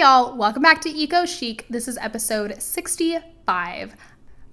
Y'all, welcome back to Eco Chic. This is episode 65.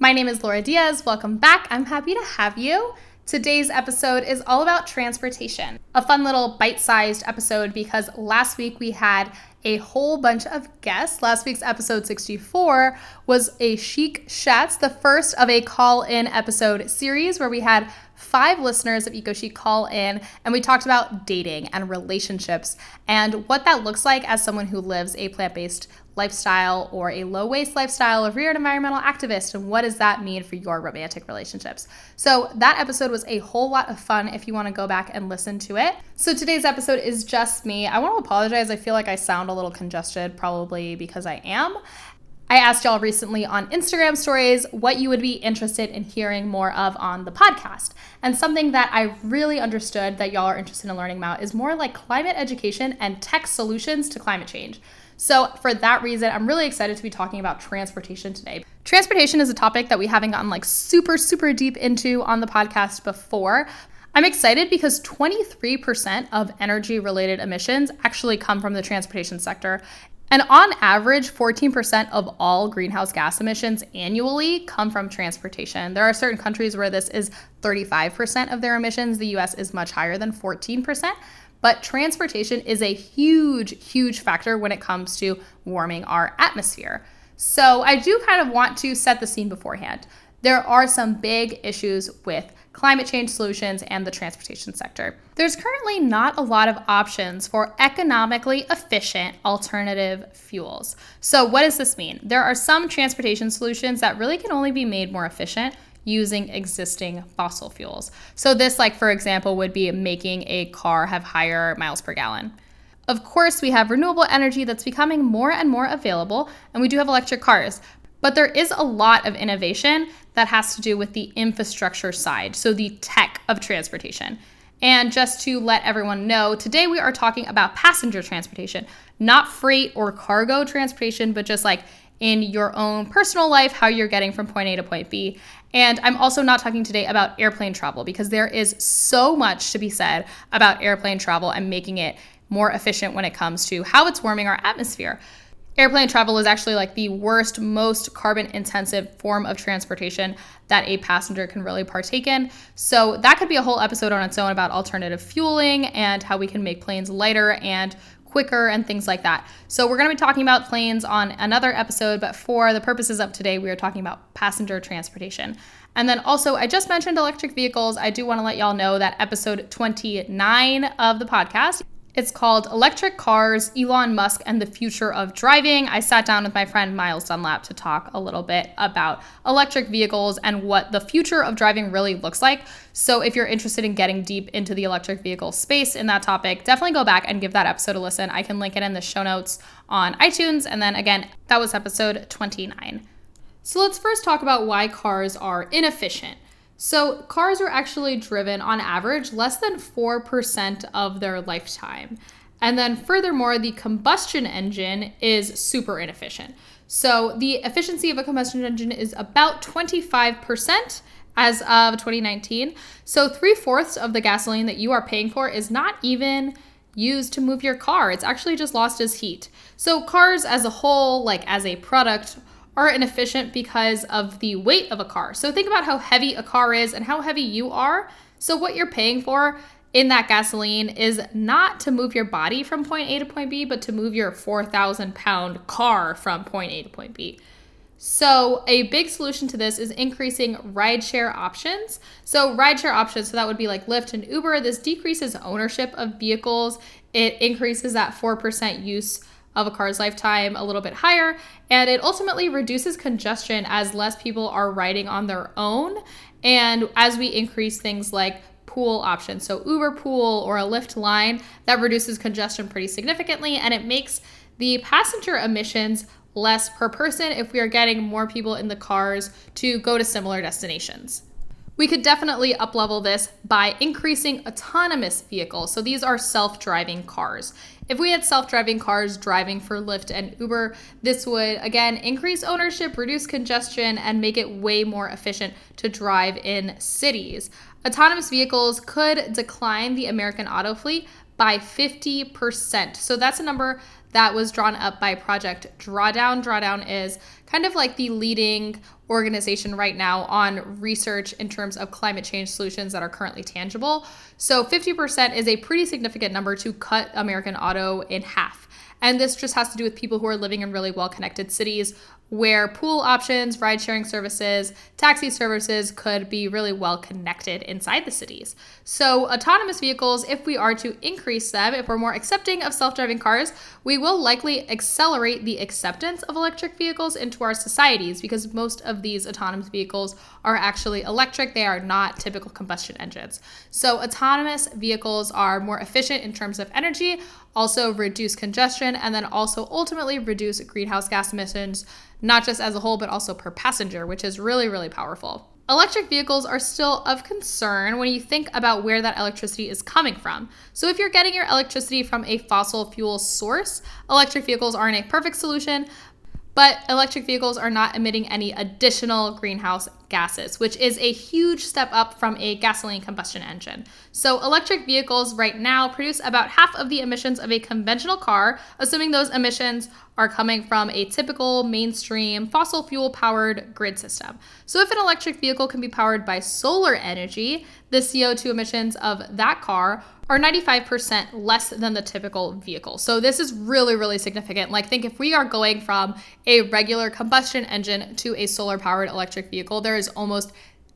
My name is Laura Diez. Welcome back. I'm happy to have you. Today's episode is all about transportation. A fun little bite sized episode because last week we had a whole bunch of guests. Last week's episode 64 was a Chic Chats, the first of a call in episode series where we had five listeners of Eco Chic call in and we talked about dating and relationships and what that looks like as someone who lives a plant based lifestyle or a low waste lifestyle, a reared environmental activist, and what does that mean for your romantic relationships? So, that episode was a whole lot of fun if you want to go back and listen to it. So, today's episode is just me. I want to apologize. I feel like I sound a little congested, probably because I am. I asked y'all recently on Instagram stories what you would be interested in hearing more of on the podcast. And something that I really understood that y'all are interested in learning about is more like climate education and tech solutions to climate change. So, for that reason, I'm really excited to be talking about transportation today. Transportation is a topic that we haven't gotten like super, super deep into on the podcast before. I'm excited because 23% of energy related emissions actually come from the transportation sector. And on average, 14% of all greenhouse gas emissions annually come from transportation. There are certain countries where this is 35% of their emissions. The US is much higher than 14%. But transportation is a huge, huge factor when it comes to warming our atmosphere. So I do kind of want to set the scene beforehand. There are some big issues with climate change solutions, and the transportation sector. There's currently not a lot of options for economically efficient alternative fuels. So, what does this mean? There are some transportation solutions that really can only be made more efficient using existing fossil fuels. So, this, like for example, would be making a car have higher miles per gallon. Of course, we have renewable energy that's becoming more and more available, and we do have electric cars. But there is a lot of innovation that has to do with the infrastructure side, so the tech of transportation. And just to let everyone know, today we are talking about passenger transportation, not freight or cargo transportation, but just like in your own personal life, how you're getting from point A to point B. And I'm also not talking today about airplane travel because there is so much to be said about airplane travel and making it more efficient when it comes to how it's warming our atmosphere. Airplane travel is actually like the worst, most carbon intensive form of transportation that a passenger can really partake in. So, that could be a whole episode on its own about alternative fueling and how we can make planes lighter and quicker and things like that. So, we're going to be talking about planes on another episode, but for the purposes of today, we are talking about passenger transportation. And then also, I just mentioned electric vehicles. I do want to let y'all know that episode 29 of the podcast it's called Electric Cars, Elon Musk, and the Future of Driving. I sat down with my friend Miles Dunlap to talk a little bit about electric vehicles and what the future of driving really looks like. So, if you're interested in getting deep into the electric vehicle space in that topic, definitely go back and give that episode a listen. I can link it in the show notes on iTunes. And then again, that was episode 29. So, let's first talk about why cars are inefficient. So, cars are actually driven on average less than 4% of their lifetime. And then, furthermore, the combustion engine is super inefficient. So, the efficiency of a combustion engine is about 25% as of 2019. So, three fourths of the gasoline that you are paying for is not even used to move your car, it's actually just lost as heat. So, cars as a whole, like as a product, are inefficient because of the weight of a car. So think about how heavy a car is and how heavy you are. So what you're paying for in that gasoline is not to move your body from point A to point B, but to move your 4,000 pound car from point A to point B. So, a big solution to this is increasing rideshare options. So, rideshare options, so that would be like Lyft and Uber, this decreases ownership of vehicles. It increases that 4% use of a car's lifetime a little bit higher. And it ultimately reduces congestion as less people are riding on their own. And as we increase things like pool options, so Uber Pool or a Lyft line, that reduces congestion pretty significantly and it makes the passenger emissions less per person if we are getting more people in the cars to go to similar destinations. We could definitely uplevel this by increasing autonomous vehicles. So these are self-driving cars. If we had self driving cars driving for Lyft and Uber, this would again increase ownership, reduce congestion, and make it way more efficient to drive in cities. Autonomous vehicles could decline the American auto fleet by 50%. So that's a number that was drawn up by Project Drawdown. Drawdown is kind of like the leading organization right now on research in terms of climate change solutions that are currently tangible. So 50% is a pretty significant number to cut American auto in half. And this just has to do with people who are living in really well connected cities where pool options, ride sharing services, taxi services could be really well connected inside the cities. So, autonomous vehicles, if we are to increase them, if we're more accepting of self driving cars, we will likely accelerate the acceptance of electric vehicles into our societies because most of these autonomous vehicles are actually electric. They are not typical combustion engines. So, autonomous vehicles are more efficient in terms of energy, also reduce congestion, and then also ultimately reduce greenhouse gas emissions not just as a whole, but also per passenger, which is really, really powerful. Electric vehicles are still of concern when you think about where that electricity is coming from. So, if you're getting your electricity from a fossil fuel source, electric vehicles aren't a perfect solution, but electric vehicles are not emitting any additional greenhouse gases, which is a huge step up from a gasoline combustion engine. So, electric vehicles right now produce about half of the emissions of a conventional car, assuming those emissions are coming from a typical mainstream fossil fuel powered grid system. So, if an electric vehicle can be powered by solar energy, the CO2 emissions of that car are 95% less than the typical vehicle. So this is really, really significant. Like, think if we are going from a regular combustion engine to a solar powered electric vehicle, there is almost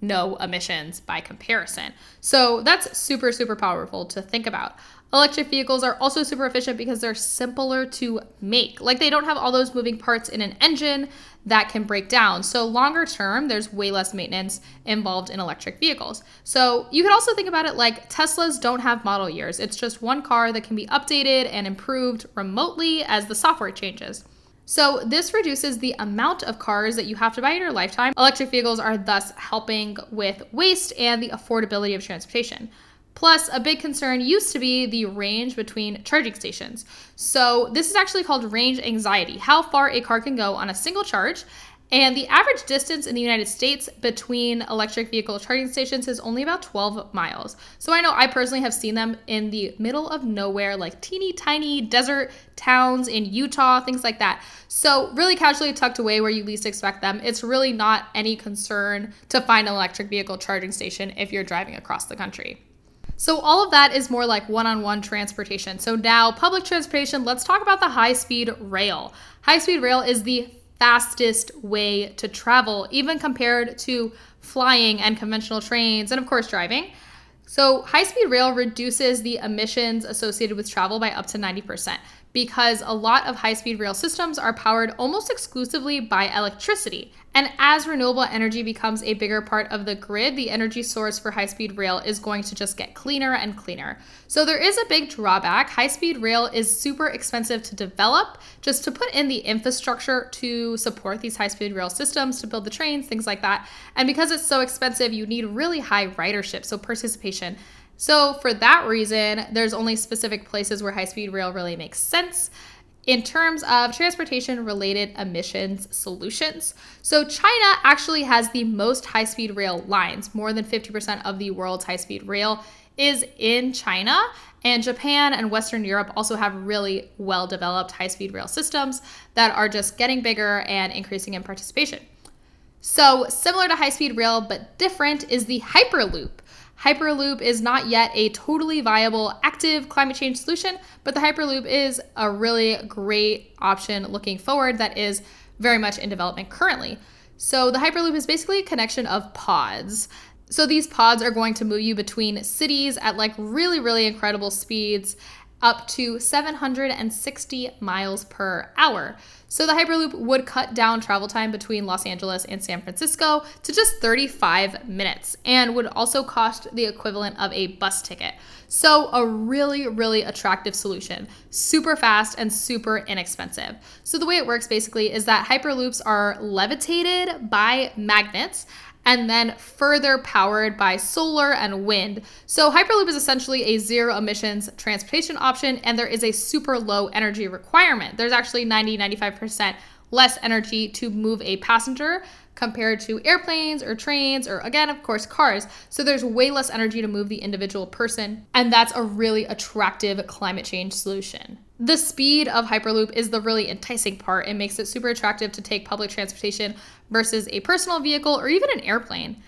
no emissions by comparison. So that's super, super powerful to think about. Electric vehicles are also super efficient because they're simpler to make. Like they don't have all those moving parts in an engine that can break down. So, longer term, there's way less maintenance involved in electric vehicles. So, you could also think about it like Teslas don't have model years. It's just one car that can be updated and improved remotely as the software changes. So, this reduces the amount of cars that you have to buy in your lifetime. Electric vehicles are thus helping with waste and the affordability of transportation. Plus, a big concern used to be the range between charging stations. So, this is actually called range anxiety how far a car can go on a single charge. And the average distance in the United States between electric vehicle charging stations is only about 12 miles. So I know I personally have seen them in the middle of nowhere, like teeny tiny desert towns in Utah, things like that. So, really casually tucked away where you least expect them. It's really not any concern to find an electric vehicle charging station if you're driving across the country. So, all of that is more like one on one transportation. So, now public transportation, let's talk about the high speed rail. High speed rail is the fastest way to travel, even compared to flying and conventional trains, and of course, driving. So, high speed rail reduces the emissions associated with travel by up to 90% because a lot of high speed rail systems are powered almost exclusively by electricity. And as renewable energy becomes a bigger part of the grid, the energy source for high speed rail is going to just get cleaner and cleaner. So there is a big drawback. High speed rail is super expensive to develop, just to put in the infrastructure to support these high speed rail systems, to build the trains, things like that. And because it's so expensive, you need really high ridership, so participation. So, for that reason, there's only specific places where high speed rail really makes sense in terms of transportation related emissions solutions. So, China actually has the most high speed rail lines. More than 50% of the world's high speed rail is in China. And Japan and Western Europe also have really well developed high speed rail systems that are just getting bigger and increasing in participation. So, similar to high speed rail, but different, is the Hyperloop. Hyperloop is not yet a totally viable active climate change solution, but the Hyperloop is a really great option looking forward that is very much in development currently. So, the Hyperloop is basically a connection of pods. So, these pods are going to move you between cities at like really, really incredible speeds up to 760 miles per hour. So the Hyperloop would cut down travel time between Los Angeles and San Francisco to just 35 minutes and would also cost the equivalent of a bus ticket. So, a really, really attractive solution. Super fast and super inexpensive. So, the way it works basically is that Hyperloops are levitated by magnets and then further powered by solar and wind. So, Hyperloop is essentially a zero emissions transportation option, and there is a super low energy requirement. There's actually 90 95% less energy to move a passenger compared to airplanes or trains or, again, of course, cars. So there's way less energy to move the individual person. And that's a really attractive climate change solution. The speed of Hyperloop is the really enticing part. It makes it super attractive to take public transportation versus a personal vehicle or even an airplane.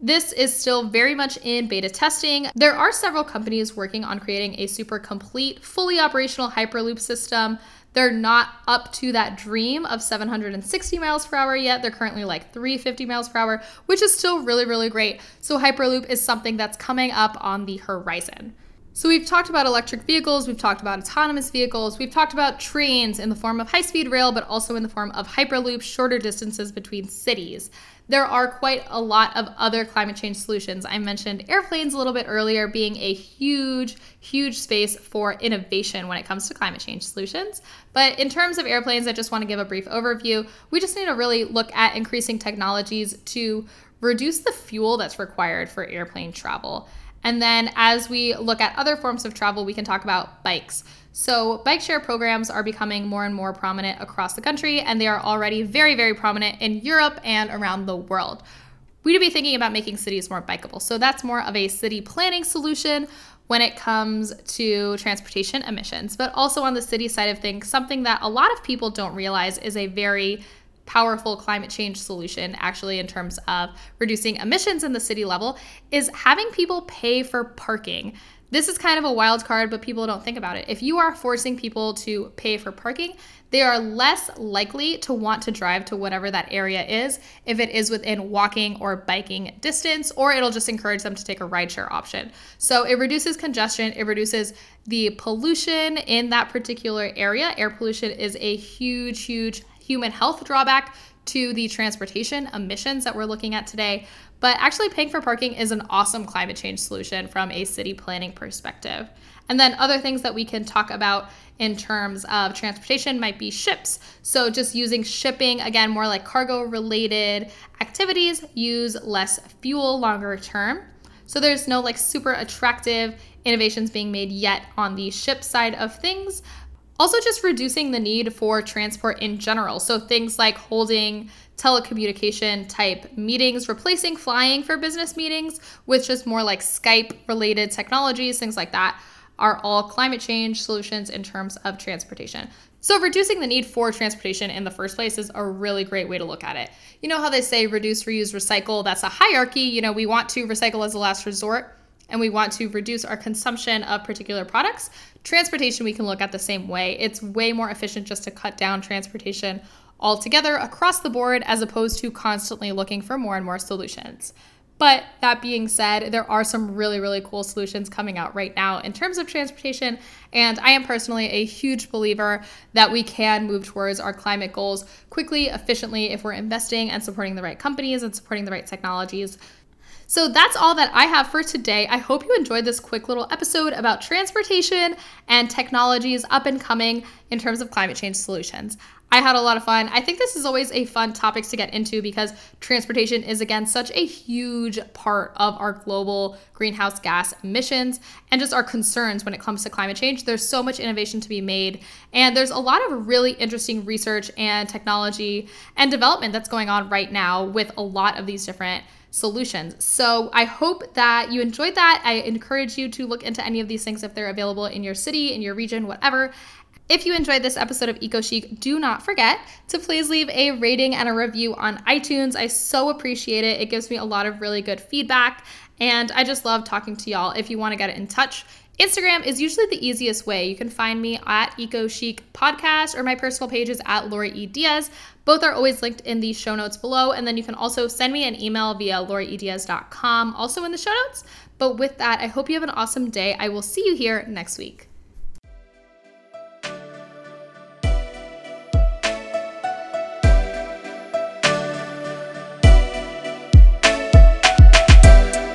This is still very much in beta testing. There are several companies working on creating a super complete, fully operational Hyperloop system. They're not up to that dream of 760 miles per hour yet. They're currently like 350 miles per hour, which is still really, really great. So, Hyperloop is something that's coming up on the horizon. So, we've talked about electric vehicles, we've talked about autonomous vehicles, we've talked about trains in the form of high speed rail, but also in the form of Hyperloop, shorter distances between cities there are quite a lot of other climate change solutions. I mentioned airplanes a little bit earlier being a huge, huge space for innovation when it comes to climate change solutions. But in terms of airplanes, I just want to give a brief overview. We just need to really look at increasing technologies to reduce the fuel that's required for airplane travel. And then as we look at other forms of travel, we can talk about bikes. So, bike share programs are becoming more and more prominent across the country, and they are already very, very prominent in Europe and around the world. We need to be thinking about making cities more bikeable. So, that's more of a city planning solution when it comes to transportation emissions. But also on the city side of things, something that a lot of people don't realize is a very powerful climate change solution, actually, in terms of reducing emissions in the city level, is having people pay for parking. This is kind of a wild card, but people don't think about it. If you are forcing people to pay for parking, they are less likely to want to drive to whatever that area is if it is within walking or biking distance, or it'll just encourage them to take a rideshare option. So it reduces congestion, it reduces the pollution in that particular area. Air pollution is a huge, huge human health drawback to the transportation emissions that we're looking at today. But actually, paying for parking is an awesome climate change solution from a city planning perspective. And then other things that we can talk about in terms of transportation might be ships. So just using shipping, again, more like cargo related activities, use less fuel longer term. So there's no like super attractive innovations being made yet on the ship side of things. Also, just reducing the need for transport in general. So things like holding telecommunication type meetings, replacing flying for business meetings with just more like Skype related technologies, things like that, are all climate change solutions in terms of transportation. So, reducing the need for transportation in the first place is a really great way to look at it. You know how they say reduce, reuse, recycle? That's a hierarchy. You know, we want to recycle as a last resort and we want to reduce our consumption of particular products. Transportation, we can look at the same way. It's way more efficient just to cut down transportation altogether across the board as opposed to constantly looking for more and more solutions. But that being said, there are some really, really cool solutions coming out right now in terms of transportation. And I am personally a huge believer that we can move towards our climate goals quickly, efficiently, if we're investing and supporting the right companies and supporting the right technologies. So that's all that I have for today. I hope you enjoyed this quick little episode about transportation and technologies up and coming in terms of climate change solutions. I had a lot of fun. I think this is always a fun topic to get into because transportation is, again, such a huge part of our global greenhouse gas emissions and just our concerns when it comes to climate change. There's so much innovation to be made, and there's a lot of really interesting research and technology and development that's going on right now with a lot of these different solutions. So I hope that you enjoyed that. I encourage you to look into any of these things if they're available in your city, in your region, whatever. If you enjoyed this episode of Eco Chic, do not forget to please leave a rating and a review on iTunes. I so appreciate it. It gives me a lot of really good feedback, and I just love talking to y'all. If you want to get in touch, Instagram is usually the easiest way. You can find me at Eco Chic Podcast or my personal page is at Laura E. Diez. Both are always linked in the show notes below. And then you can also send me an email via lauraediez.com, also in the show notes. But with that, I hope you have an awesome day. I will see you here next week.